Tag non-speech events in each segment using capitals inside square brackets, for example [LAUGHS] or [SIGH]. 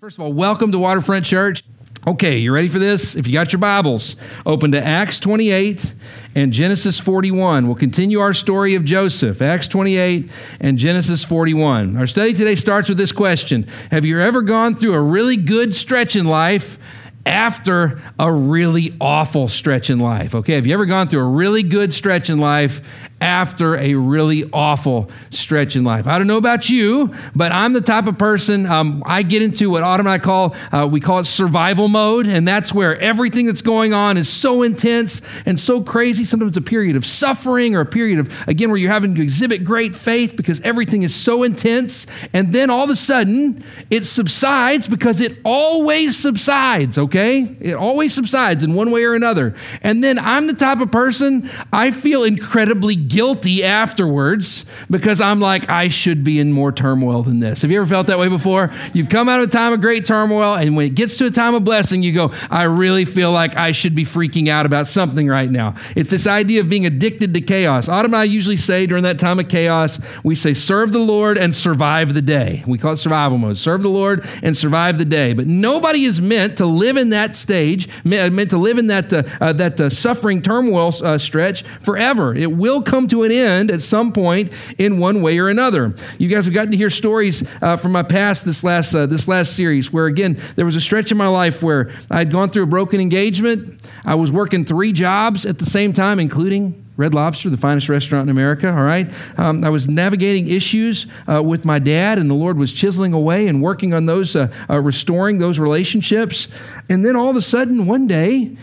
First of all, welcome to Waterfront Church. Okay, you ready for this? If you got your Bibles, open to Acts 28 and Genesis 41. We'll continue our story of Joseph, Acts 28 and Genesis 41. Our study today starts with this question Have you ever gone through a really good stretch in life? After a really awful stretch in life. Okay, have you ever gone through a really good stretch in life after a really awful stretch in life. I don't know about you, but I'm the type of person, um, I get into what Autumn and I call, uh, we call it survival mode. And that's where everything that's going on is so intense and so crazy. Sometimes it's a period of suffering or a period of, again, where you're having to exhibit great faith because everything is so intense. And then all of a sudden, it subsides because it always subsides, okay? It always subsides in one way or another. And then I'm the type of person, I feel incredibly guilty afterwards because I'm like, I should be in more turmoil than this. Have you ever felt that way before? You've come out of a time of great turmoil, and when it gets to a time of blessing, you go, I really feel like I should be freaking out about something right now. It's this idea of being addicted to chaos. Autumn and I usually say during that time of chaos, we say, serve the Lord and survive the day. We call it survival mode. Serve the Lord and survive the day. But nobody is meant to live in that stage, meant to live in that, uh, uh, that uh, suffering turmoil uh, stretch forever. It will come come to an end at some point in one way or another. You guys have gotten to hear stories uh, from my past this last uh, this last series, where again there was a stretch in my life where I had gone through a broken engagement. I was working three jobs at the same time, including Red Lobster, the finest restaurant in America, all right? Um, I was navigating issues uh, with my dad, and the Lord was chiseling away and working on those, uh, uh, restoring those relationships. And then all of a sudden, one day,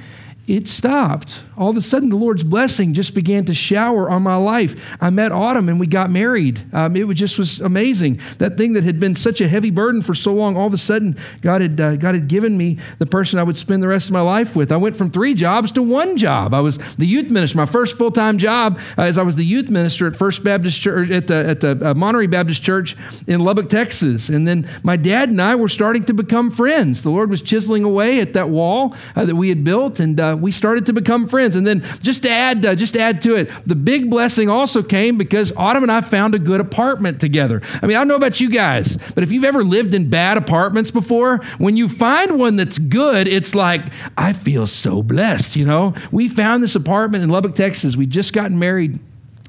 it stopped. All of a sudden, the Lord's blessing just began to shower on my life. I met Autumn and we got married. Um, it was just was amazing. That thing that had been such a heavy burden for so long, all of a sudden, God had uh, God had given me the person I would spend the rest of my life with. I went from three jobs to one job. I was the youth minister. My first full time job uh, as I was the youth minister at First Baptist Church at the at the uh, Monterey Baptist Church in Lubbock, Texas. And then my dad and I were starting to become friends. The Lord was chiseling away at that wall uh, that we had built, and uh, we started to become friends. And then just to add, uh, just to add to it, the big blessing also came because Autumn and I found a good apartment together. I mean, I don't know about you guys, but if you've ever lived in bad apartments before, when you find one that's good, it's like I feel so blessed. You know, we found this apartment in Lubbock, Texas. We just gotten married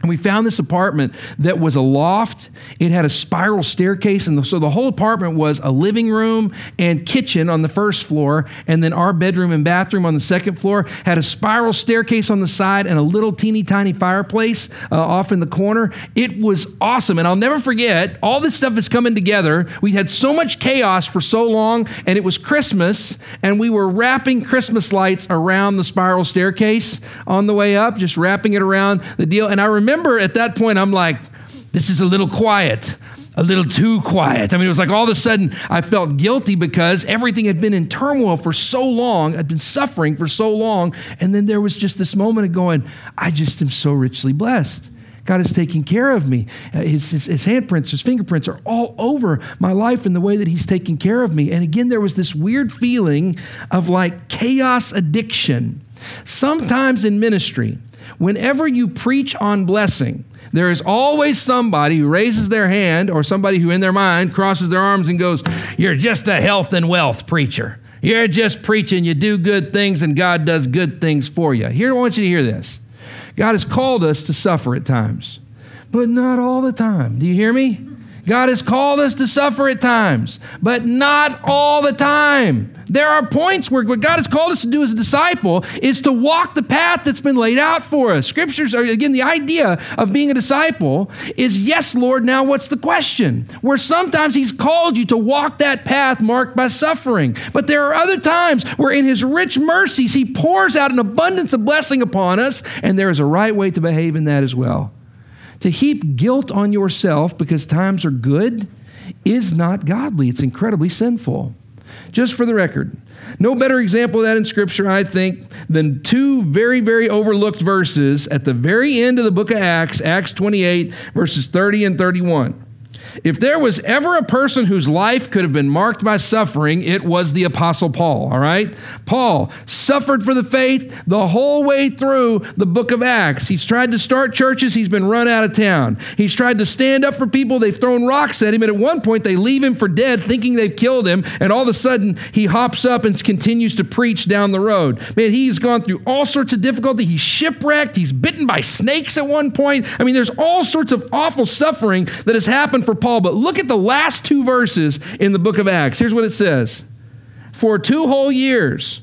we found this apartment that was a loft. It had a spiral staircase. And so the whole apartment was a living room and kitchen on the first floor. And then our bedroom and bathroom on the second floor had a spiral staircase on the side and a little teeny tiny fireplace uh, off in the corner. It was awesome. And I'll never forget, all this stuff is coming together. We had so much chaos for so long. And it was Christmas. And we were wrapping Christmas lights around the spiral staircase on the way up, just wrapping it around the deal. And I remember remember at that point, I'm like, this is a little quiet a little too quiet. I mean, it was like all of a sudden I felt guilty because everything had been in turmoil for so long. I'd been suffering for so long. And then there was just this moment of going, I just am so richly blessed. God is taking care of me. Uh, his, his, his, handprints, his fingerprints are all over my life in the way that He's taking care of me. And again, there was this weird feeling of like chaos addiction. Sometimes in ministry, Whenever you preach on blessing, there is always somebody who raises their hand or somebody who, in their mind, crosses their arms and goes, You're just a health and wealth preacher. You're just preaching, you do good things, and God does good things for you. Here, I want you to hear this God has called us to suffer at times, but not all the time. Do you hear me? God has called us to suffer at times, but not all the time. There are points where what God has called us to do as a disciple is to walk the path that's been laid out for us. Scriptures are, again, the idea of being a disciple is yes, Lord, now what's the question? Where sometimes He's called you to walk that path marked by suffering. But there are other times where in His rich mercies, He pours out an abundance of blessing upon us, and there is a right way to behave in that as well. To heap guilt on yourself because times are good is not godly, it's incredibly sinful. Just for the record, no better example of that in Scripture, I think, than two very, very overlooked verses at the very end of the book of Acts, Acts 28, verses 30 and 31. If there was ever a person whose life could have been marked by suffering, it was the Apostle Paul, all right? Paul suffered for the faith the whole way through the book of Acts. He's tried to start churches, he's been run out of town. He's tried to stand up for people, they've thrown rocks at him, and at one point they leave him for dead, thinking they've killed him, and all of a sudden he hops up and continues to preach down the road. Man, he's gone through all sorts of difficulty. He's shipwrecked, he's bitten by snakes at one point. I mean, there's all sorts of awful suffering that has happened for Paul. But look at the last two verses in the book of Acts. Here's what it says For two whole years,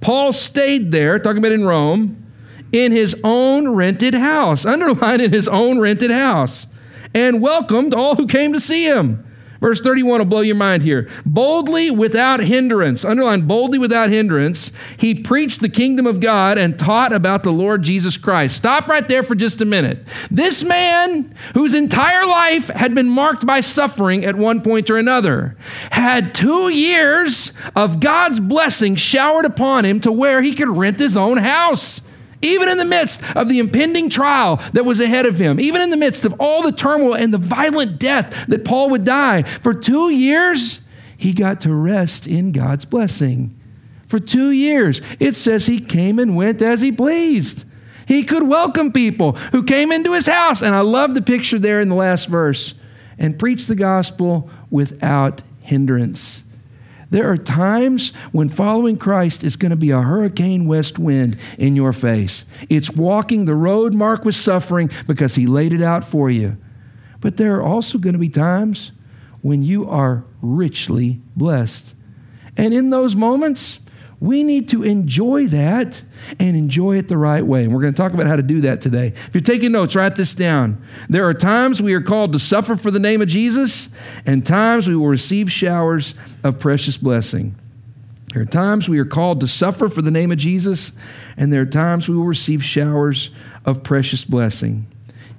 Paul stayed there, talking about in Rome, in his own rented house, [LAUGHS] underlined in his own rented house, and welcomed all who came to see him. Verse 31 will blow your mind here. Boldly without hindrance, underline boldly without hindrance, he preached the kingdom of God and taught about the Lord Jesus Christ. Stop right there for just a minute. This man, whose entire life had been marked by suffering at one point or another, had two years of God's blessing showered upon him to where he could rent his own house even in the midst of the impending trial that was ahead of him, even in the midst of all the turmoil and the violent death that Paul would die, for two years, he got to rest in God's blessing. For two years, it says he came and went as he pleased. He could welcome people who came into his house. And I love the picture there in the last verse and preach the gospel without hindrance. There are times when following Christ is going to be a hurricane west wind in your face. It's walking the road marked with suffering because He laid it out for you. But there are also going to be times when you are richly blessed. And in those moments, we need to enjoy that and enjoy it the right way. And we're going to talk about how to do that today. If you're taking notes, write this down. There are times we are called to suffer for the name of Jesus, and times we will receive showers of precious blessing. There are times we are called to suffer for the name of Jesus, and there are times we will receive showers of precious blessing.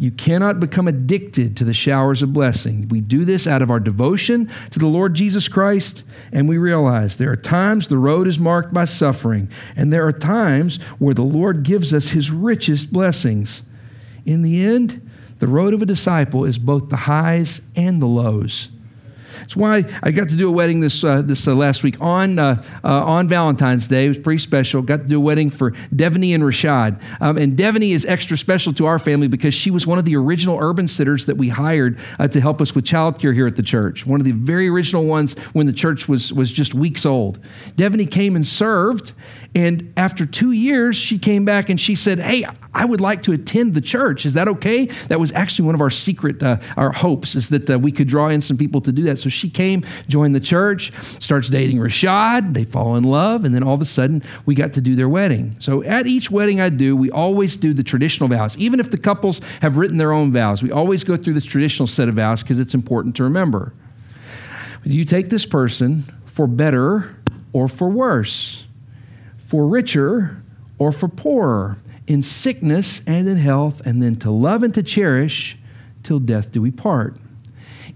You cannot become addicted to the showers of blessing. We do this out of our devotion to the Lord Jesus Christ, and we realize there are times the road is marked by suffering, and there are times where the Lord gives us his richest blessings. In the end, the road of a disciple is both the highs and the lows. It's why I got to do a wedding this uh, this uh, last week on uh, uh, on Valentine's Day. It was pretty special. Got to do a wedding for Devaney and Rashad. Um, and Devaney is extra special to our family because she was one of the original urban sitters that we hired uh, to help us with childcare here at the church. One of the very original ones when the church was was just weeks old. Devaney came and served, and after two years, she came back and she said, "Hey, I would like to attend the church. Is that okay?" That was actually one of our secret uh, our hopes is that uh, we could draw in some people to do that. So she came, joined the church, starts dating Rashad. They fall in love, and then all of a sudden, we got to do their wedding. So at each wedding I do, we always do the traditional vows. Even if the couples have written their own vows, we always go through this traditional set of vows because it's important to remember. Do you take this person for better or for worse? For richer or for poorer, in sickness and in health, and then to love and to cherish till death do we part.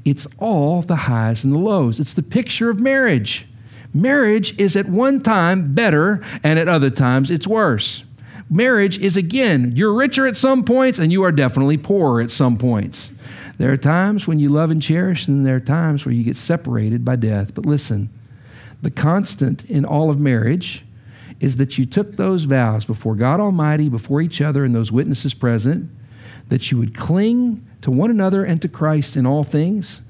It's all the highs and the lows. It's the picture of marriage. Marriage is at one time better, and at other times it's worse. Marriage is again, you're richer at some points, and you are definitely poorer at some points. There are times when you love and cherish, and there are times where you get separated by death. But listen, the constant in all of marriage is that you took those vows before God Almighty, before each other, and those witnesses present, that you would cling to one another and to Christ in all things.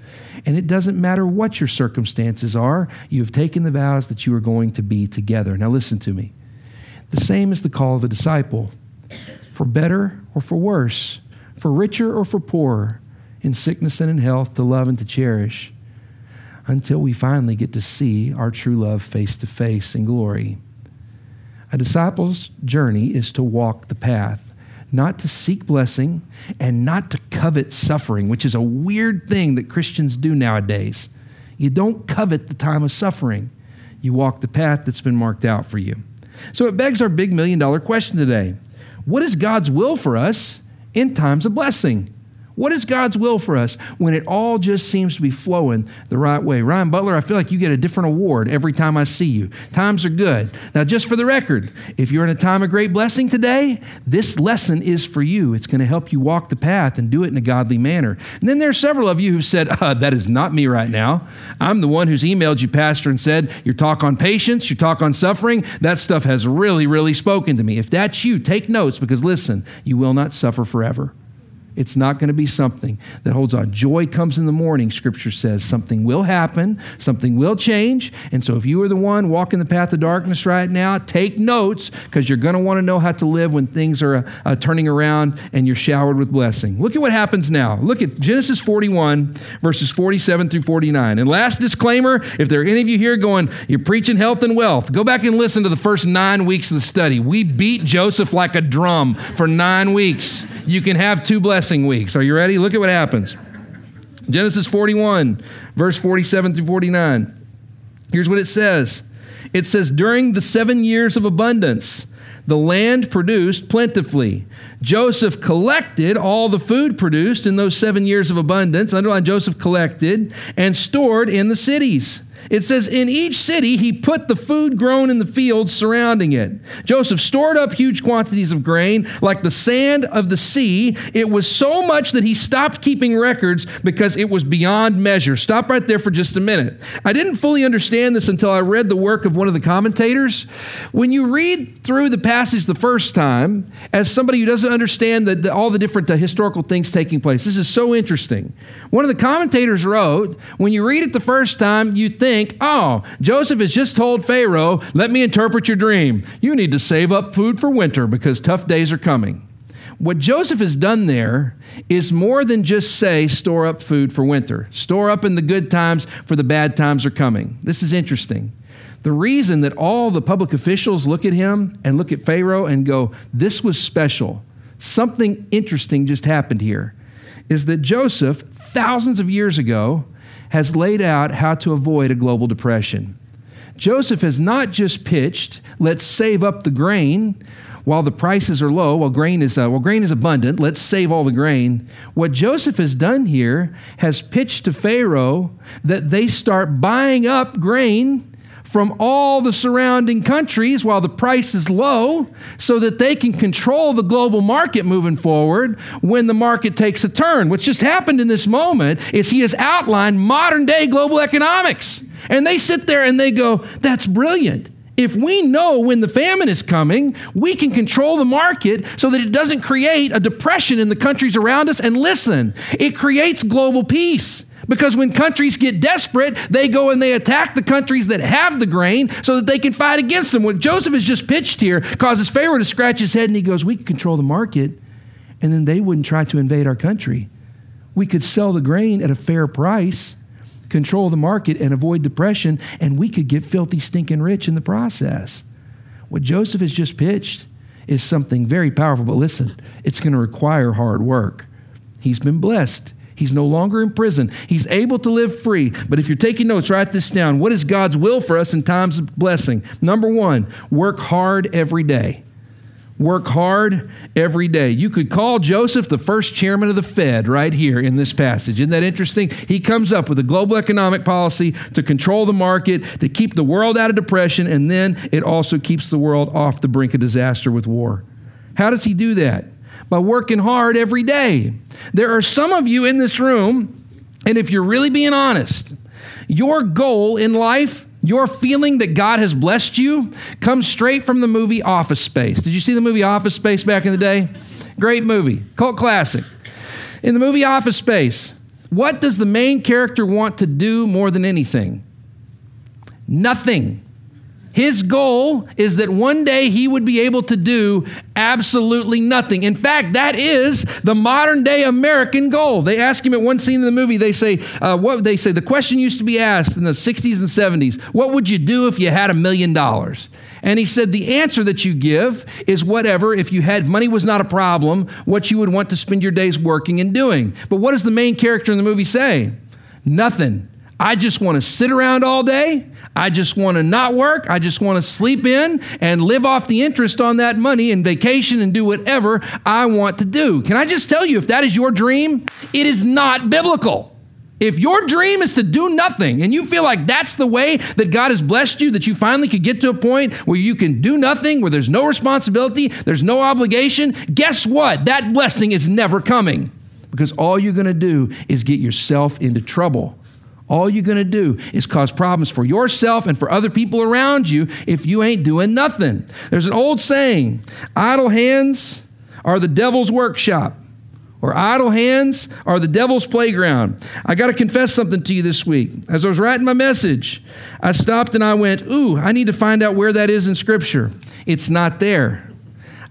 And it doesn't matter what your circumstances are, you have taken the vows that you are going to be together. Now, listen to me. The same is the call of the disciple for better or for worse, for richer or for poorer, in sickness and in health, to love and to cherish, until we finally get to see our true love face to face in glory. A disciple's journey is to walk the path, not to seek blessing and not to covet suffering, which is a weird thing that Christians do nowadays. You don't covet the time of suffering, you walk the path that's been marked out for you. So it begs our big million dollar question today What is God's will for us in times of blessing? What is God's will for us when it all just seems to be flowing the right way? Ryan Butler, I feel like you get a different award every time I see you. Times are good. Now, just for the record, if you're in a time of great blessing today, this lesson is for you. It's going to help you walk the path and do it in a godly manner. And then there are several of you who said, uh, That is not me right now. I'm the one who's emailed you, Pastor, and said, Your talk on patience, your talk on suffering, that stuff has really, really spoken to me. If that's you, take notes because listen, you will not suffer forever. It's not going to be something that holds on. Joy comes in the morning, Scripture says. Something will happen, something will change. And so, if you are the one walking the path of darkness right now, take notes because you're going to want to know how to live when things are uh, turning around and you're showered with blessing. Look at what happens now. Look at Genesis 41, verses 47 through 49. And last disclaimer if there are any of you here going, you're preaching health and wealth, go back and listen to the first nine weeks of the study. We beat Joseph like a drum for nine weeks. You can have two blessings blessing weeks. Are you ready? Look at what happens. Genesis 41, verse 47 through 49. Here's what it says it says, During the seven years of abundance, the land produced plentifully. Joseph collected all the food produced in those seven years of abundance. Underline Joseph collected and stored in the cities. It says, In each city he put the food grown in the fields surrounding it. Joseph stored up huge quantities of grain, like the sand of the sea. It was so much that he stopped keeping records because it was beyond measure. Stop right there for just a minute. I didn't fully understand this until I read the work of one of the commentators. When you read through the passage the first time, as somebody who doesn't understand the, the, all the different uh, historical things taking place, this is so interesting. One of the commentators wrote, When you read it the first time, you think, think, oh, Joseph has just told Pharaoh, let me interpret your dream. You need to save up food for winter because tough days are coming. What Joseph has done there is more than just say, store up food for winter. Store up in the good times for the bad times are coming. This is interesting. The reason that all the public officials look at him and look at Pharaoh and go, this was special, something interesting just happened here, is that Joseph, thousands of years ago, has laid out how to avoid a global depression. Joseph has not just pitched, let's save up the grain while the prices are low, while grain is, uh, while grain is abundant, let's save all the grain. What Joseph has done here has pitched to Pharaoh that they start buying up grain from all the surrounding countries while the price is low so that they can control the global market moving forward when the market takes a turn. What's just happened in this moment is he has outlined modern day global economics. And they sit there and they go, that's brilliant. If we know when the famine is coming, we can control the market so that it doesn't create a depression in the countries around us. And listen, it creates global peace. Because when countries get desperate, they go and they attack the countries that have the grain so that they can fight against them. What Joseph has just pitched here causes Pharaoh to scratch his head and he goes, We can control the market, and then they wouldn't try to invade our country. We could sell the grain at a fair price, control the market, and avoid depression, and we could get filthy, stinking rich in the process. What Joseph has just pitched is something very powerful, but listen, it's going to require hard work. He's been blessed. He's no longer in prison. He's able to live free. But if you're taking notes, write this down. What is God's will for us in times of blessing? Number one, work hard every day. Work hard every day. You could call Joseph the first chairman of the Fed right here in this passage. Isn't that interesting? He comes up with a global economic policy to control the market, to keep the world out of depression, and then it also keeps the world off the brink of disaster with war. How does he do that? By working hard every day. There are some of you in this room, and if you're really being honest, your goal in life, your feeling that God has blessed you, comes straight from the movie Office Space. Did you see the movie Office Space back in the day? Great movie, cult classic. In the movie Office Space, what does the main character want to do more than anything? Nothing. His goal is that one day he would be able to do absolutely nothing. In fact, that is the modern day American goal. They ask him at one scene in the movie, they say, uh, what they say, the question used to be asked in the 60s and 70s, what would you do if you had a million dollars? And he said, the answer that you give is whatever, if you had money was not a problem, what you would want to spend your days working and doing. But what does the main character in the movie say? Nothing. I just want to sit around all day. I just want to not work. I just want to sleep in and live off the interest on that money and vacation and do whatever I want to do. Can I just tell you, if that is your dream, it is not biblical. If your dream is to do nothing and you feel like that's the way that God has blessed you, that you finally could get to a point where you can do nothing, where there's no responsibility, there's no obligation, guess what? That blessing is never coming because all you're going to do is get yourself into trouble. All you're going to do is cause problems for yourself and for other people around you if you ain't doing nothing. There's an old saying idle hands are the devil's workshop, or idle hands are the devil's playground. I got to confess something to you this week. As I was writing my message, I stopped and I went, Ooh, I need to find out where that is in Scripture. It's not there.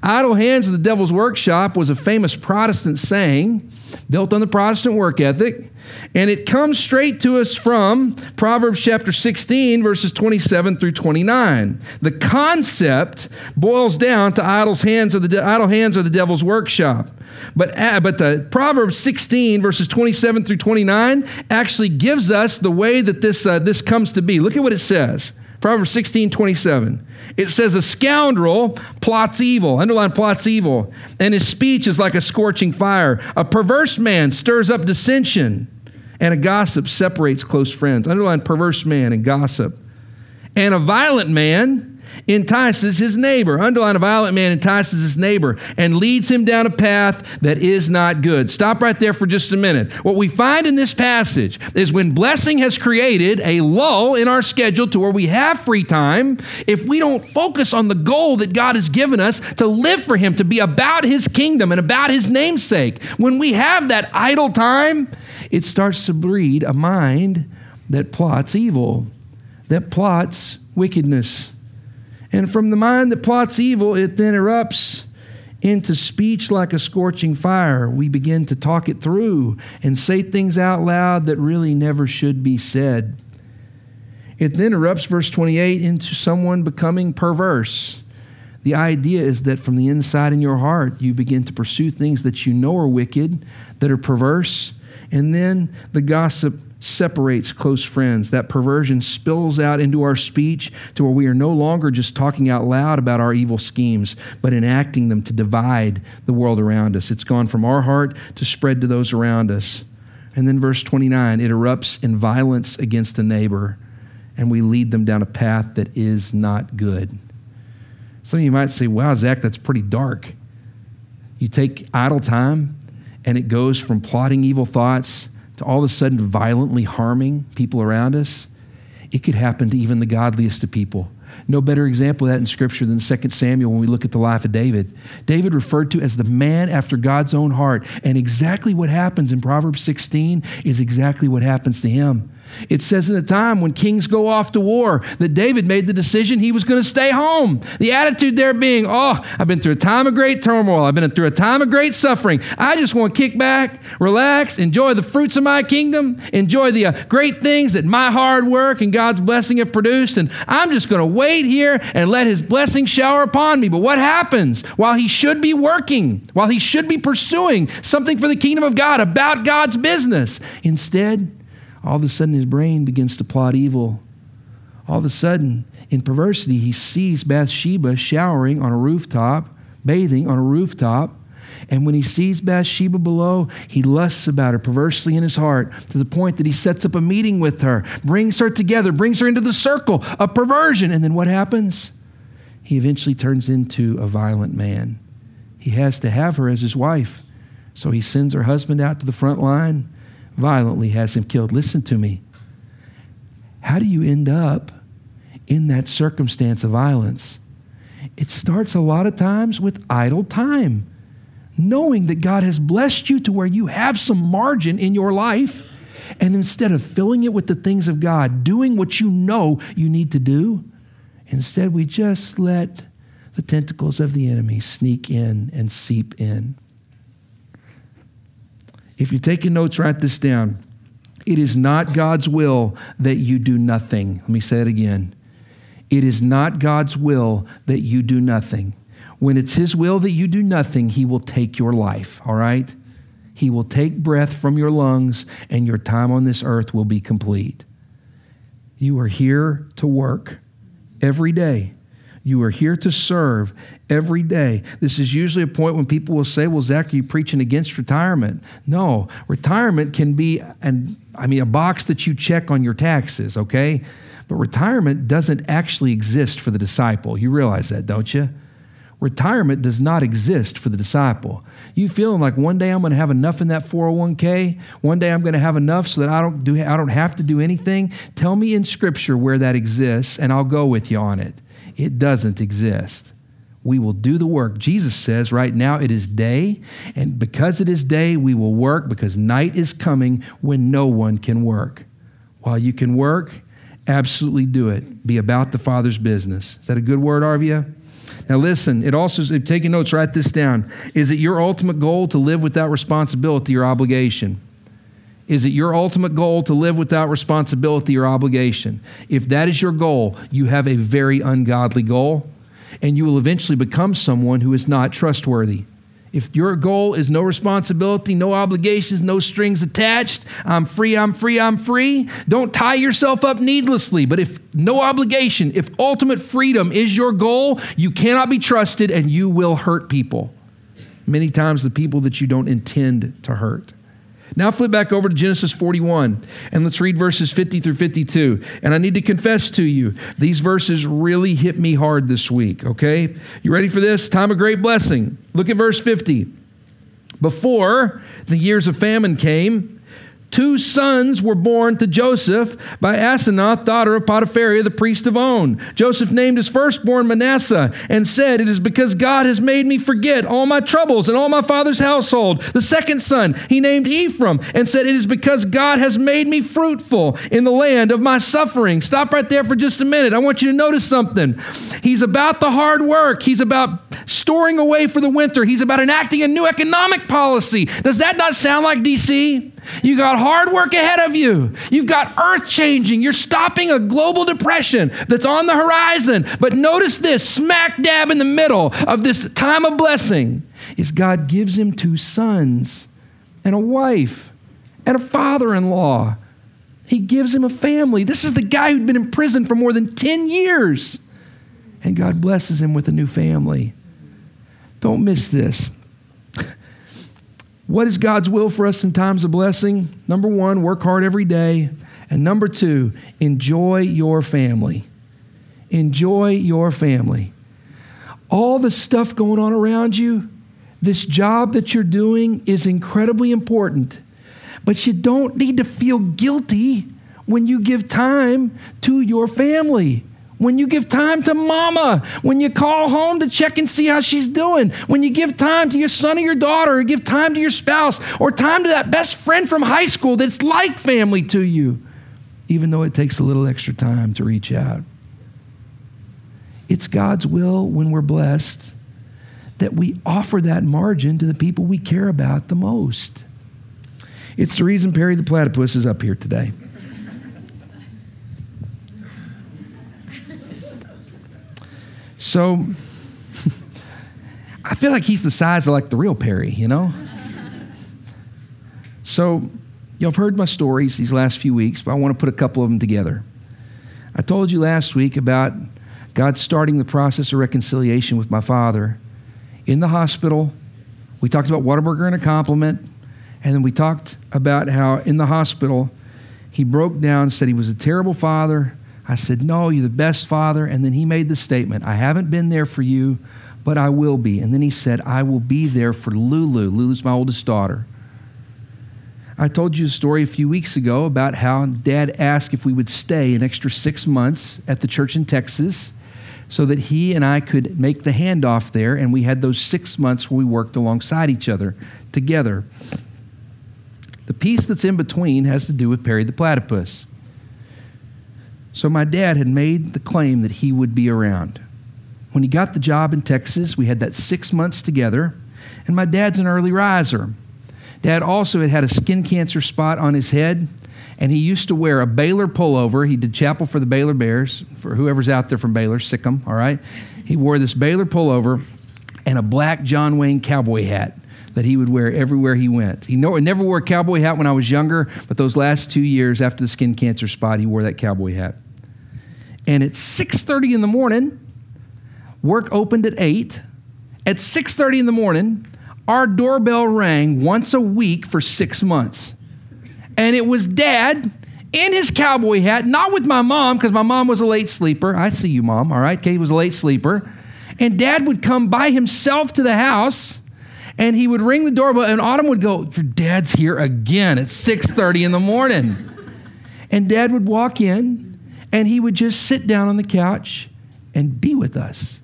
Idle hands of the devil's workshop was a famous Protestant saying built on the Protestant work ethic. And it comes straight to us from Proverbs chapter 16, verses 27 through 29. The concept boils down to idle hands of the, de- idle hands of the devil's workshop. But, uh, but the Proverbs 16, verses 27 through 29, actually gives us the way that this, uh, this comes to be. Look at what it says. Proverbs 16, 27. It says, A scoundrel plots evil, underline plots evil, and his speech is like a scorching fire. A perverse man stirs up dissension, and a gossip separates close friends. Underline perverse man and gossip. And a violent man entices his neighbor. Underline a violent man entices his neighbor and leads him down a path that is not good. Stop right there for just a minute. What we find in this passage is when blessing has created a lull in our schedule to where we have free time, if we don't focus on the goal that God has given us to live for Him, to be about His kingdom and about His namesake, when we have that idle time, it starts to breed a mind that plots evil, that plots wickedness. And from the mind that plots evil, it then erupts into speech like a scorching fire. We begin to talk it through and say things out loud that really never should be said. It then erupts, verse 28, into someone becoming perverse. The idea is that from the inside in your heart, you begin to pursue things that you know are wicked, that are perverse, and then the gossip separates close friends. That perversion spills out into our speech to where we are no longer just talking out loud about our evil schemes, but enacting them to divide the world around us. It's gone from our heart to spread to those around us. And then, verse 29, it erupts in violence against a neighbor, and we lead them down a path that is not good. Some of you might say, wow, Zach, that's pretty dark. You take idle time, and it goes from plotting evil thoughts to all of a sudden violently harming people around us, it could happen to even the godliest of people. No better example of that in Scripture than 2 Samuel when we look at the life of David. David referred to as the man after God's own heart. And exactly what happens in Proverbs 16 is exactly what happens to him. It says in a time when kings go off to war that David made the decision he was going to stay home. The attitude there being, oh, I've been through a time of great turmoil. I've been through a time of great suffering. I just want to kick back, relax, enjoy the fruits of my kingdom, enjoy the uh, great things that my hard work and God's blessing have produced. And I'm just going to wait here and let his blessing shower upon me. But what happens while he should be working, while he should be pursuing something for the kingdom of God about God's business? Instead, all of a sudden his brain begins to plot evil. All of a sudden, in perversity, he sees Bathsheba showering on a rooftop, bathing on a rooftop. And when he sees Bathsheba below, he lusts about her perversely in his heart to the point that he sets up a meeting with her, brings her together, brings her into the circle of perversion. And then what happens? He eventually turns into a violent man. He has to have her as his wife. So he sends her husband out to the front line violently has him killed. Listen to me. How do you end up in that circumstance of violence? It starts a lot of times with idle time. Knowing that God has blessed you to where you have some margin in your life, and instead of filling it with the things of God, doing what you know you need to do, instead we just let the tentacles of the enemy sneak in and seep in. If you're taking notes, write this down. It is not God's will that you do nothing. Let me say it again. It is not God's will that you do nothing. When it's His will that you do nothing, He will take your life, all right? He will take breath from your lungs, and your time on this earth will be complete. You are here to work every day. You are here to serve every day. This is usually a point when people will say, Well, Zach, are you preaching against retirement? No, retirement can be an, I mean, a box that you check on your taxes, okay? But retirement doesn't actually exist for the disciple. You realize that, don't you? Retirement does not exist for the disciple. You feeling like one day I'm going to have enough in that 401k, one day I'm going to have enough so that I don't do I don't have to do anything. Tell me in scripture where that exists and I'll go with you on it. It doesn't exist. We will do the work. Jesus says right now it is day, and because it is day, we will work because night is coming when no one can work. While you can work, absolutely do it. Be about the Father's business. Is that a good word, Arvia? Now, listen, it also, if taking notes, write this down. Is it your ultimate goal to live without responsibility or obligation? Is it your ultimate goal to live without responsibility or obligation? If that is your goal, you have a very ungodly goal, and you will eventually become someone who is not trustworthy. If your goal is no responsibility, no obligations, no strings attached, I'm free, I'm free, I'm free, don't tie yourself up needlessly. But if no obligation, if ultimate freedom is your goal, you cannot be trusted and you will hurt people. Many times, the people that you don't intend to hurt. Now flip back over to Genesis 41 and let's read verses 50 through 52. And I need to confess to you, these verses really hit me hard this week, okay? You ready for this? Time of great blessing. Look at verse 50. Before the years of famine came, Two sons were born to Joseph by Asenath, daughter of Potiphera, the priest of On. Joseph named his firstborn Manasseh and said, It is because God has made me forget all my troubles and all my father's household. The second son he named Ephraim and said, It is because God has made me fruitful in the land of my suffering. Stop right there for just a minute. I want you to notice something. He's about the hard work, he's about storing away for the winter, he's about enacting a new economic policy. Does that not sound like DC? You got hard work ahead of you. You've got earth changing. You're stopping a global depression that's on the horizon. But notice this smack dab in the middle of this time of blessing is God gives him two sons and a wife and a father in law. He gives him a family. This is the guy who'd been in prison for more than 10 years. And God blesses him with a new family. Don't miss this. What is God's will for us in times of blessing? Number one, work hard every day. And number two, enjoy your family. Enjoy your family. All the stuff going on around you, this job that you're doing is incredibly important. But you don't need to feel guilty when you give time to your family when you give time to mama, when you call home to check and see how she's doing, when you give time to your son or your daughter, or give time to your spouse, or time to that best friend from high school that's like family to you, even though it takes a little extra time to reach out. It's God's will when we're blessed that we offer that margin to the people we care about the most. It's the reason Perry the platypus is up here today. So [LAUGHS] I feel like he's the size of like the real Perry, you know? so y'all have heard my stories these last few weeks, but I want to put a couple of them together. I told you last week about God starting the process of reconciliation with my father in the hospital. We talked about Whataburger and a compliment, and then we talked about how in the hospital he broke down, said he was a terrible father, I said, No, you're the best father. And then he made the statement, I haven't been there for you, but I will be. And then he said, I will be there for Lulu. Lulu's my oldest daughter. I told you a story a few weeks ago about how dad asked if we would stay an extra six months at the church in Texas so that he and I could make the handoff there. And we had those six months where we worked alongside each other together. The piece that's in between has to do with Perry the platypus. So my dad had made the claim that he would be around. When he got the job in Texas, we had that six months together, and my dad's an early riser. Dad also had had a skin cancer spot on his head, and he used to wear a Baylor pullover. He did chapel for the Baylor Bears, for whoever's out there from Baylor, sick 'em, all right? He wore this Baylor pullover and a black John Wayne cowboy hat that he would wear everywhere he went. He never wore a cowboy hat when I was younger, but those last two years after the skin cancer spot, he wore that cowboy hat. And it's 6:30 in the morning, work opened at 8. At 6:30 in the morning, our doorbell rang once a week for 6 months. And it was dad in his cowboy hat, not with my mom because my mom was a late sleeper. I see you, mom, all right? Kate was a late sleeper. And dad would come by himself to the house and he would ring the doorbell and Autumn would go, "Your dad's here again at 6:30 in the morning." And dad would walk in and he would just sit down on the couch and be with us.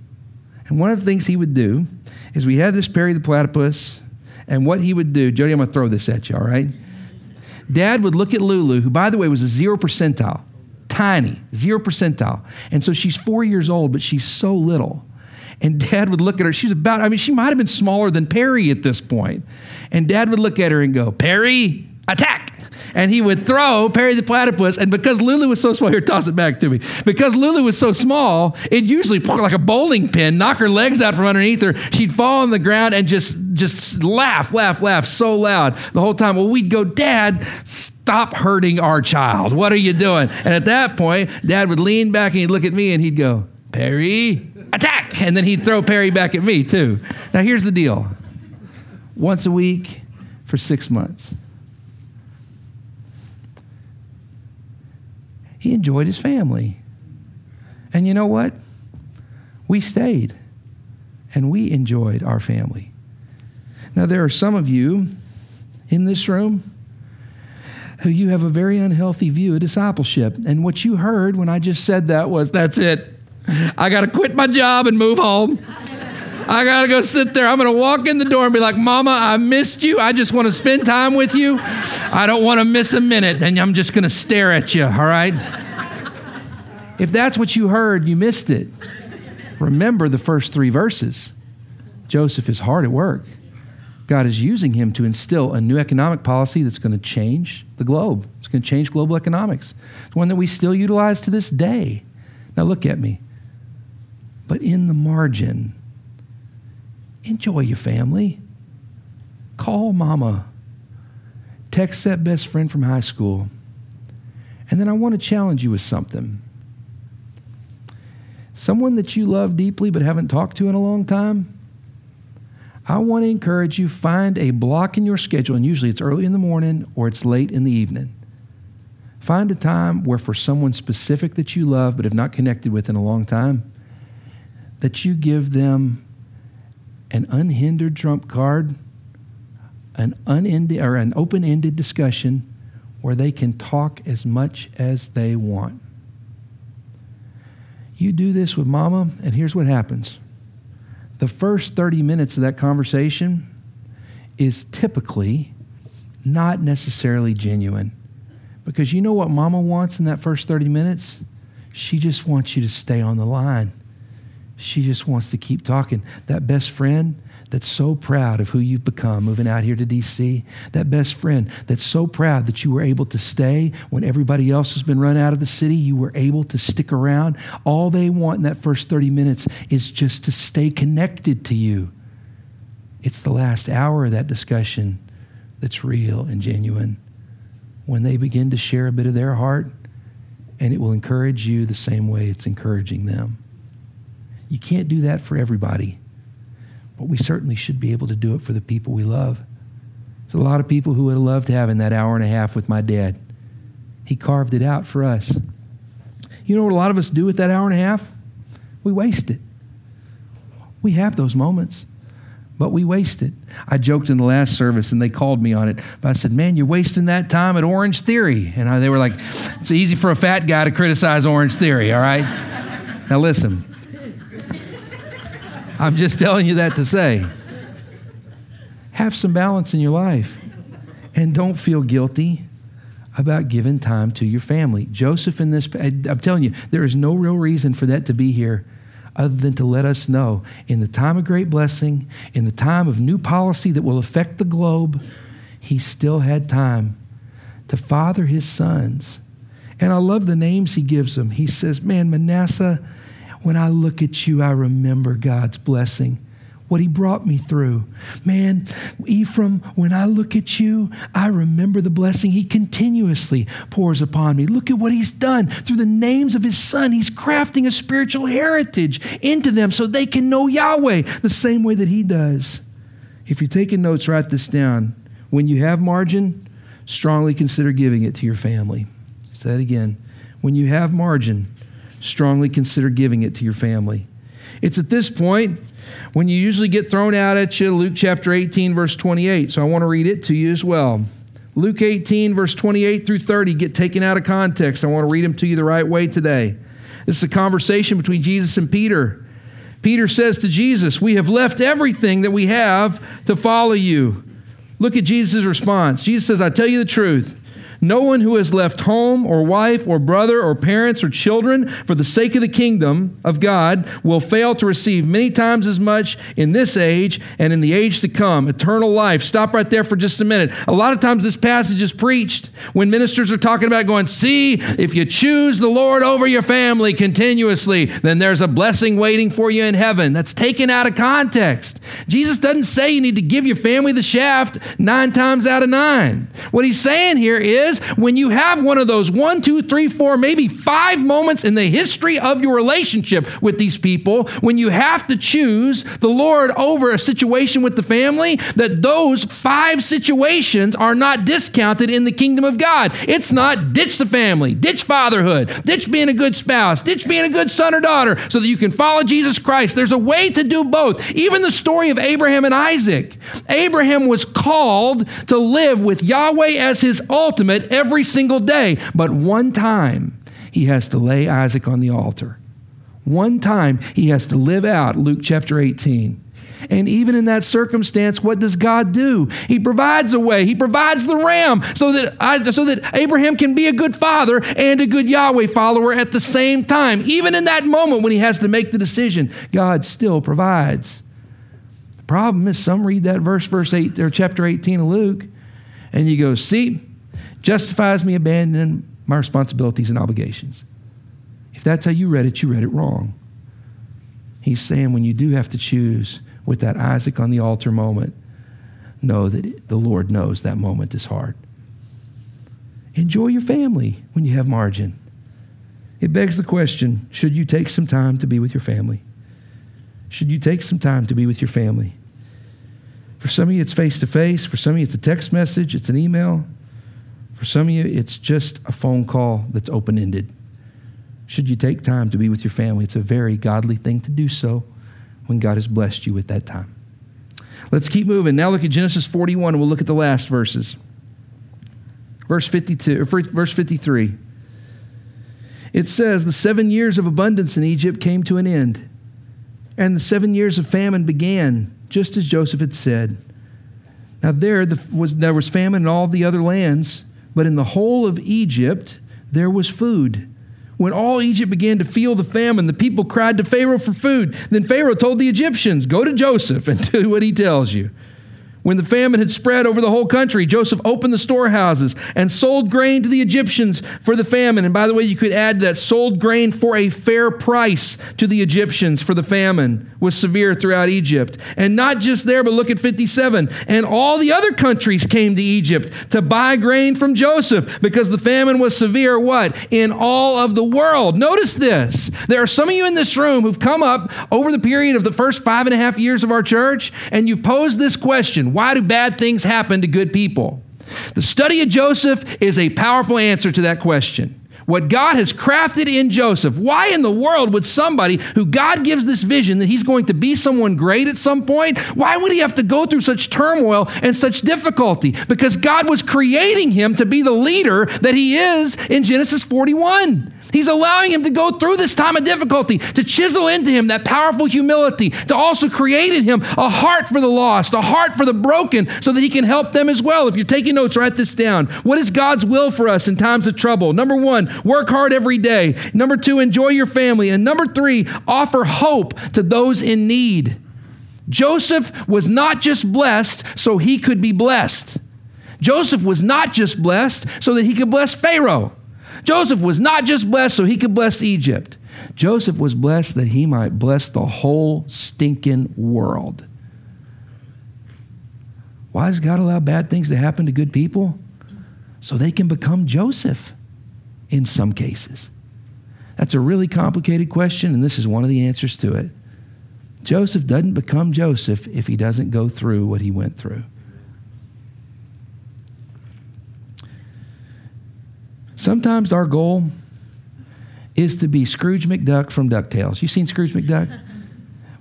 And one of the things he would do is we had this Perry the platypus, and what he would do, Jody, I'm gonna throw this at you, all right? Dad would look at Lulu, who, by the way, was a zero percentile, tiny, zero percentile. And so she's four years old, but she's so little. And dad would look at her. She's about, I mean, she might have been smaller than Perry at this point. And dad would look at her and go, Perry, attack. And he would throw Perry the platypus. And because Lulu was so small, here, toss it back to me. Because Lulu was so small, it usually like a bowling pin, knock her legs out from underneath her. She'd fall on the ground and just, just laugh, laugh, laugh so loud the whole time. Well, we'd go, Dad, stop hurting our child. What are you doing? And at that point, Dad would lean back and he'd look at me and he'd go, Perry, attack. And then he'd throw Perry back at me, too. Now, here's the deal once a week for six months. He enjoyed his family. And you know what? We stayed and we enjoyed our family. Now, there are some of you in this room who you have a very unhealthy view of discipleship. And what you heard when I just said that was that's it. I got to quit my job and move home. I got to go sit there. I'm going to walk in the door and be like, Mama, I missed you. I just want to spend time with you. I don't want to miss a minute. And I'm just going to stare at you, all right? If that's what you heard, you missed it. Remember the first three verses. Joseph is hard at work. God is using him to instill a new economic policy that's going to change the globe. It's going to change global economics. It's one that we still utilize to this day. Now, look at me. But in the margin, enjoy your family. Call mama. Text that best friend from high school. And then I want to challenge you with something. Someone that you love deeply but haven't talked to in a long time. I want to encourage you find a block in your schedule and usually it's early in the morning or it's late in the evening. Find a time where for someone specific that you love but have not connected with in a long time that you give them an unhindered trump card, an unended or an open-ended discussion where they can talk as much as they want. You do this with mama, and here's what happens. The first 30 minutes of that conversation is typically not necessarily genuine. Because you know what mama wants in that first 30 minutes? She just wants you to stay on the line. She just wants to keep talking. That best friend that's so proud of who you've become moving out here to DC, that best friend that's so proud that you were able to stay when everybody else has been run out of the city, you were able to stick around. All they want in that first 30 minutes is just to stay connected to you. It's the last hour of that discussion that's real and genuine when they begin to share a bit of their heart, and it will encourage you the same way it's encouraging them. You can't do that for everybody, but we certainly should be able to do it for the people we love. There's a lot of people who would have loved having that hour and a half with my dad. He carved it out for us. You know what a lot of us do with that hour and a half? We waste it. We have those moments, but we waste it. I joked in the last service and they called me on it, but I said, Man, you're wasting that time at Orange Theory. And I, they were like, It's easy for a fat guy to criticize Orange Theory, all right? [LAUGHS] now listen, I'm just telling you that to say. Have some balance in your life and don't feel guilty about giving time to your family. Joseph, in this, I'm telling you, there is no real reason for that to be here other than to let us know in the time of great blessing, in the time of new policy that will affect the globe, he still had time to father his sons. And I love the names he gives them. He says, Man, Manasseh when I look at you, I remember God's blessing. what he brought me through. Man, Ephraim, when I look at you, I remember the blessing he continuously pours upon me. Look at what he's done through the names of his son. He's crafting a spiritual heritage into them so they can know Yahweh the same way that he does. If you're taking notes, write this down. When you have margin, strongly consider giving it to your family. Say that again. When you have margin, strongly consider giving it to your family. It's at this point when you usually get thrown out at you, Luke chapter 18, verse 28. So I want to read it to you as well. Luke 18, verse 28 through 30 get taken out of context. I want to read them to you the right way today. This is a conversation between Jesus and Peter. Peter says to Jesus, We have left everything that we have to follow you. Look at Jesus' response. Jesus says, I tell you the truth. No one who has left home or wife or brother or parents or children for the sake of the kingdom of God will fail to receive many times as much in this age and in the age to come eternal life. Stop right there for just a minute. A lot of times this passage is preached when ministers are talking about going, see, if you choose the Lord over your family continuously, then there's a blessing waiting for you in heaven. That's taken out of context. Jesus doesn't say you need to give your family the shaft nine times out of nine. What he's saying here is, is when you have one of those one, two, three, four, maybe five moments in the history of your relationship with these people, when you have to choose the Lord over a situation with the family, that those five situations are not discounted in the kingdom of God. It's not ditch the family, ditch fatherhood, ditch being a good spouse, ditch being a good son or daughter so that you can follow Jesus Christ. There's a way to do both. Even the story of Abraham and Isaac. Abraham was called to live with Yahweh as his ultimate it every single day. But one time, he has to lay Isaac on the altar. One time, he has to live out Luke chapter 18. And even in that circumstance, what does God do? He provides a way. He provides the ram so that, so that Abraham can be a good father and a good Yahweh follower at the same time. Even in that moment when he has to make the decision, God still provides. The problem is some read that verse, verse 8, or chapter 18 of Luke, and you go, see, justifies me abandoning my responsibilities and obligations. If that's how you read it, you read it wrong. He's saying when you do have to choose with that Isaac on the altar moment, know that the Lord knows that moment is hard. Enjoy your family when you have margin. It begs the question should you take some time to be with your family? Should you take some time to be with your family? For some of you, it's face to face. For some of you, it's a text message, it's an email. For some of you, it's just a phone call that's open ended. Should you take time to be with your family? It's a very godly thing to do so when God has blessed you with that time. Let's keep moving. Now look at Genesis 41 and we'll look at the last verses. Verse 52 verse 53. It says, "The 7 years of abundance in Egypt came to an end, and the 7 years of famine began, just as Joseph had said." Now there was there was famine in all the other lands, but in the whole of Egypt, there was food. When all Egypt began to feel the famine, the people cried to Pharaoh for food. Then Pharaoh told the Egyptians, Go to Joseph and [LAUGHS] do what he tells you. When the famine had spread over the whole country, Joseph opened the storehouses and sold grain to the Egyptians for the famine. And by the way, you could add that sold grain for a fair price to the Egyptians for the famine was severe throughout Egypt. And not just there, but look at 57. And all the other countries came to Egypt to buy grain from Joseph because the famine was severe, what? In all of the world. Notice this. There are some of you in this room who've come up over the period of the first five and a half years of our church, and you've posed this question why do bad things happen to good people? The study of Joseph is a powerful answer to that question. What God has crafted in Joseph. Why in the world would somebody who God gives this vision that he's going to be someone great at some point, why would he have to go through such turmoil and such difficulty? Because God was creating him to be the leader that he is in Genesis 41. He's allowing him to go through this time of difficulty, to chisel into him that powerful humility, to also create in him a heart for the lost, a heart for the broken, so that he can help them as well. If you're taking notes, write this down. What is God's will for us in times of trouble? Number one, work hard every day. Number two, enjoy your family. And number three, offer hope to those in need. Joseph was not just blessed so he could be blessed. Joseph was not just blessed so that he could bless Pharaoh. Joseph was not just blessed so he could bless Egypt. Joseph was blessed that he might bless the whole stinking world. Why does God allow bad things to happen to good people? So they can become Joseph in some cases. That's a really complicated question, and this is one of the answers to it. Joseph doesn't become Joseph if he doesn't go through what he went through. Sometimes our goal is to be Scrooge McDuck from DuckTales. You seen Scrooge McDuck?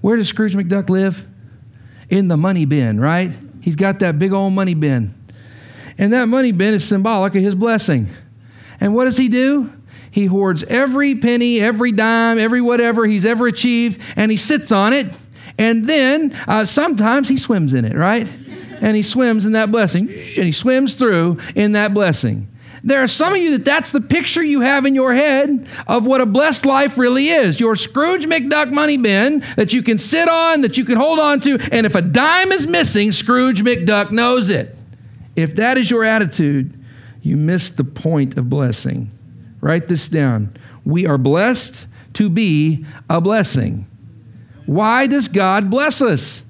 Where does Scrooge McDuck live? In the money bin, right? He's got that big old money bin. And that money bin is symbolic of his blessing. And what does he do? He hoards every penny, every dime, every whatever he's ever achieved, and he sits on it. And then uh, sometimes he swims in it, right? And he swims in that blessing, and he swims through in that blessing. There are some of you that that's the picture you have in your head of what a blessed life really is. Your Scrooge McDuck money bin that you can sit on, that you can hold on to, and if a dime is missing, Scrooge McDuck knows it. If that is your attitude, you miss the point of blessing. Write this down. We are blessed to be a blessing. Why does God bless us?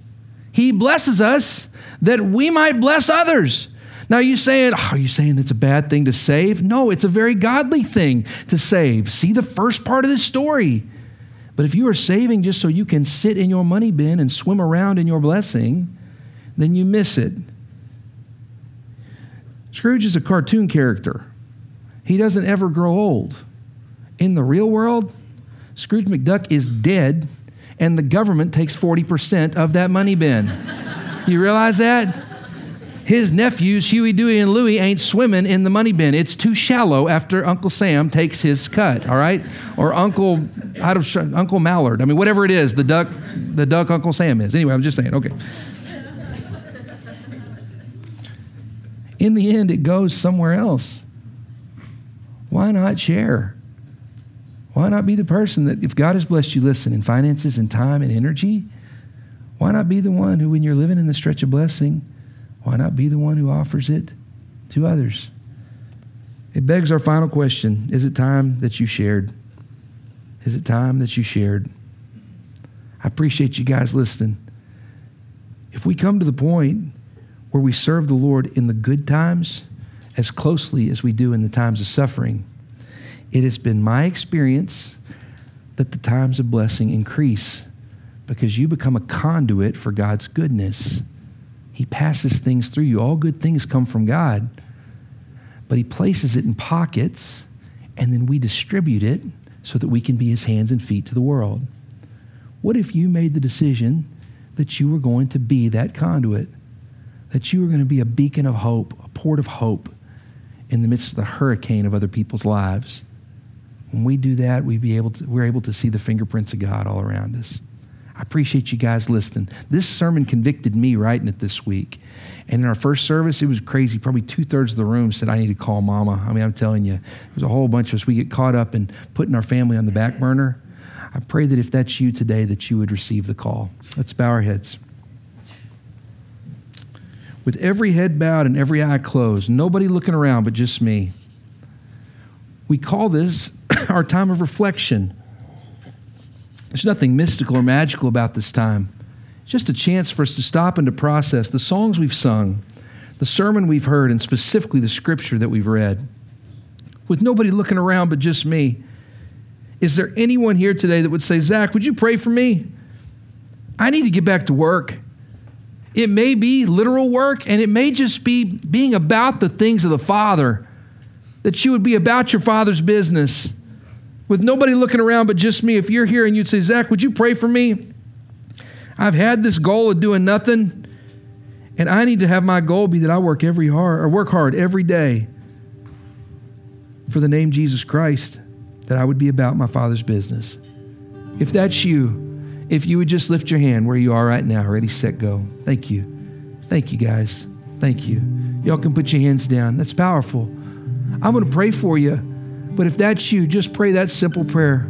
He blesses us that we might bless others. Now, you saying, oh, are you saying it's a bad thing to save? No, it's a very godly thing to save. See the first part of this story. But if you are saving just so you can sit in your money bin and swim around in your blessing, then you miss it. Scrooge is a cartoon character. He doesn't ever grow old. In the real world, Scrooge McDuck is dead, and the government takes 40% of that money bin. you realize that? His nephews, Huey, Dewey, and Louie, ain't swimming in the money bin. It's too shallow after Uncle Sam takes his cut, all right? Or Uncle, out of Uncle Mallard. I mean, whatever it is, the duck, the duck Uncle Sam is. Anyway, I'm just saying, okay. In the end, it goes somewhere else. Why not share? Why not be the person that, if God has blessed you, listen, in finances and time and energy, why not be the one who, when you're living in the stretch of blessing, why not be the one who offers it to others? It begs our final question Is it time that you shared? Is it time that you shared? I appreciate you guys listening. If we come to the point where we serve the Lord in the good times as closely as we do in the times of suffering, it has been my experience that the times of blessing increase because you become a conduit for God's goodness. He passes things through you. All good things come from God, but He places it in pockets, and then we distribute it so that we can be His hands and feet to the world. What if you made the decision that you were going to be that conduit, that you were going to be a beacon of hope, a port of hope in the midst of the hurricane of other people's lives? When we do that, we be able to, we're able to see the fingerprints of God all around us. I appreciate you guys listening. This sermon convicted me writing it this week. And in our first service, it was crazy. Probably two thirds of the room said, I need to call mama. I mean, I'm telling you, there's a whole bunch of us. We get caught up in putting our family on the back burner. I pray that if that's you today, that you would receive the call. Let's bow our heads. With every head bowed and every eye closed, nobody looking around but just me, we call this [COUGHS] our time of reflection. There's nothing mystical or magical about this time. It's just a chance for us to stop and to process the songs we've sung, the sermon we've heard, and specifically the scripture that we've read. With nobody looking around but just me, is there anyone here today that would say, Zach, would you pray for me? I need to get back to work. It may be literal work, and it may just be being about the things of the Father, that you would be about your Father's business with nobody looking around but just me, if you're here and you'd say, Zach, would you pray for me? I've had this goal of doing nothing, and I need to have my goal be that I work every hard or work hard every day for the name Jesus Christ, that I would be about my Father's business. If that's you, if you would just lift your hand where you are right now, ready, set, go. Thank you. Thank you, guys. Thank you. Y'all can put your hands down. That's powerful. I'm going to pray for you. But if that's you, just pray that simple prayer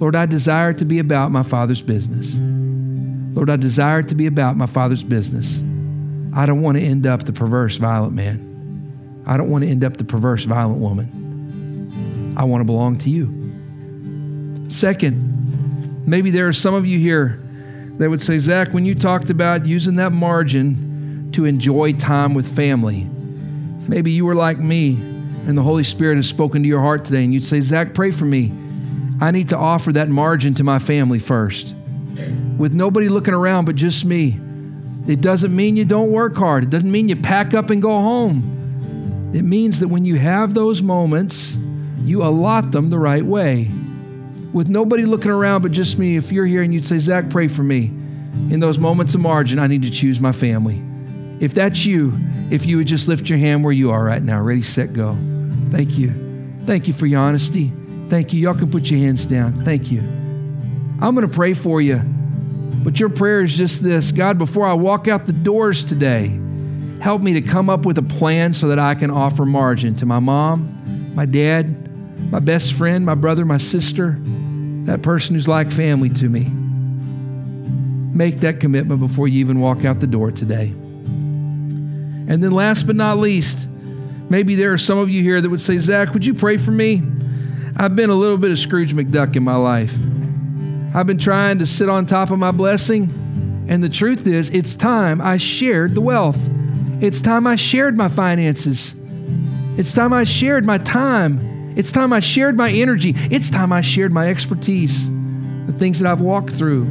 Lord, I desire to be about my Father's business. Lord, I desire to be about my Father's business. I don't want to end up the perverse, violent man. I don't want to end up the perverse, violent woman. I want to belong to you. Second, maybe there are some of you here that would say, Zach, when you talked about using that margin to enjoy time with family. Maybe you were like me and the Holy Spirit has spoken to your heart today, and you'd say, Zach, pray for me. I need to offer that margin to my family first. With nobody looking around but just me. It doesn't mean you don't work hard. It doesn't mean you pack up and go home. It means that when you have those moments, you allot them the right way. With nobody looking around but just me, if you're here and you'd say, Zach, pray for me. In those moments of margin, I need to choose my family. If that's you, if you would just lift your hand where you are right now, ready, set, go. Thank you. Thank you for your honesty. Thank you. Y'all can put your hands down. Thank you. I'm going to pray for you. But your prayer is just this God, before I walk out the doors today, help me to come up with a plan so that I can offer margin to my mom, my dad, my best friend, my brother, my sister, that person who's like family to me. Make that commitment before you even walk out the door today. And then, last but not least, maybe there are some of you here that would say, Zach, would you pray for me? I've been a little bit of Scrooge McDuck in my life. I've been trying to sit on top of my blessing. And the truth is, it's time I shared the wealth. It's time I shared my finances. It's time I shared my time. It's time I shared my energy. It's time I shared my expertise. The things that I've walked through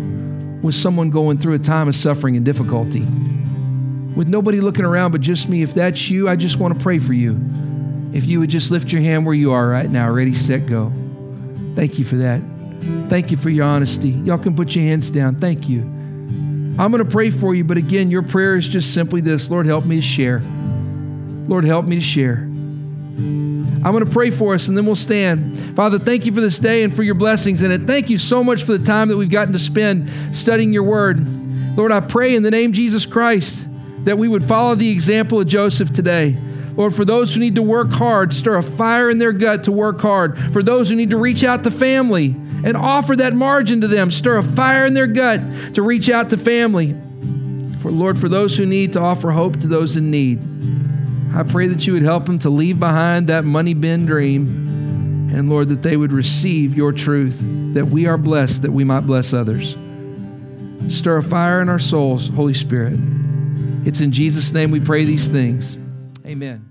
with someone going through a time of suffering and difficulty with nobody looking around but just me. If that's you, I just want to pray for you. If you would just lift your hand where you are right now, ready, set, go. Thank you for that. Thank you for your honesty. Y'all can put your hands down. Thank you. I'm going to pray for you, but again, your prayer is just simply this Lord, help me to share. Lord, help me to share. I'm going to pray for us and then we'll stand. Father, thank you for this day and for your blessings in it. Thank you so much for the time that we've gotten to spend studying your word. Lord, I pray in the name of Jesus Christ that we would follow the example of Joseph today. Lord, for those who need to work hard, stir a fire in their gut to work hard. For those who need to reach out to family and offer that margin to them, stir a fire in their gut to reach out to family. For Lord, for those who need to offer hope to those in need, I pray that you would help them to leave behind that money bin dream. And Lord, that they would receive your truth, that we are blessed, that we might bless others. Stir a fire in our souls, Holy Spirit. It's in Jesus' name we pray these things. Amen.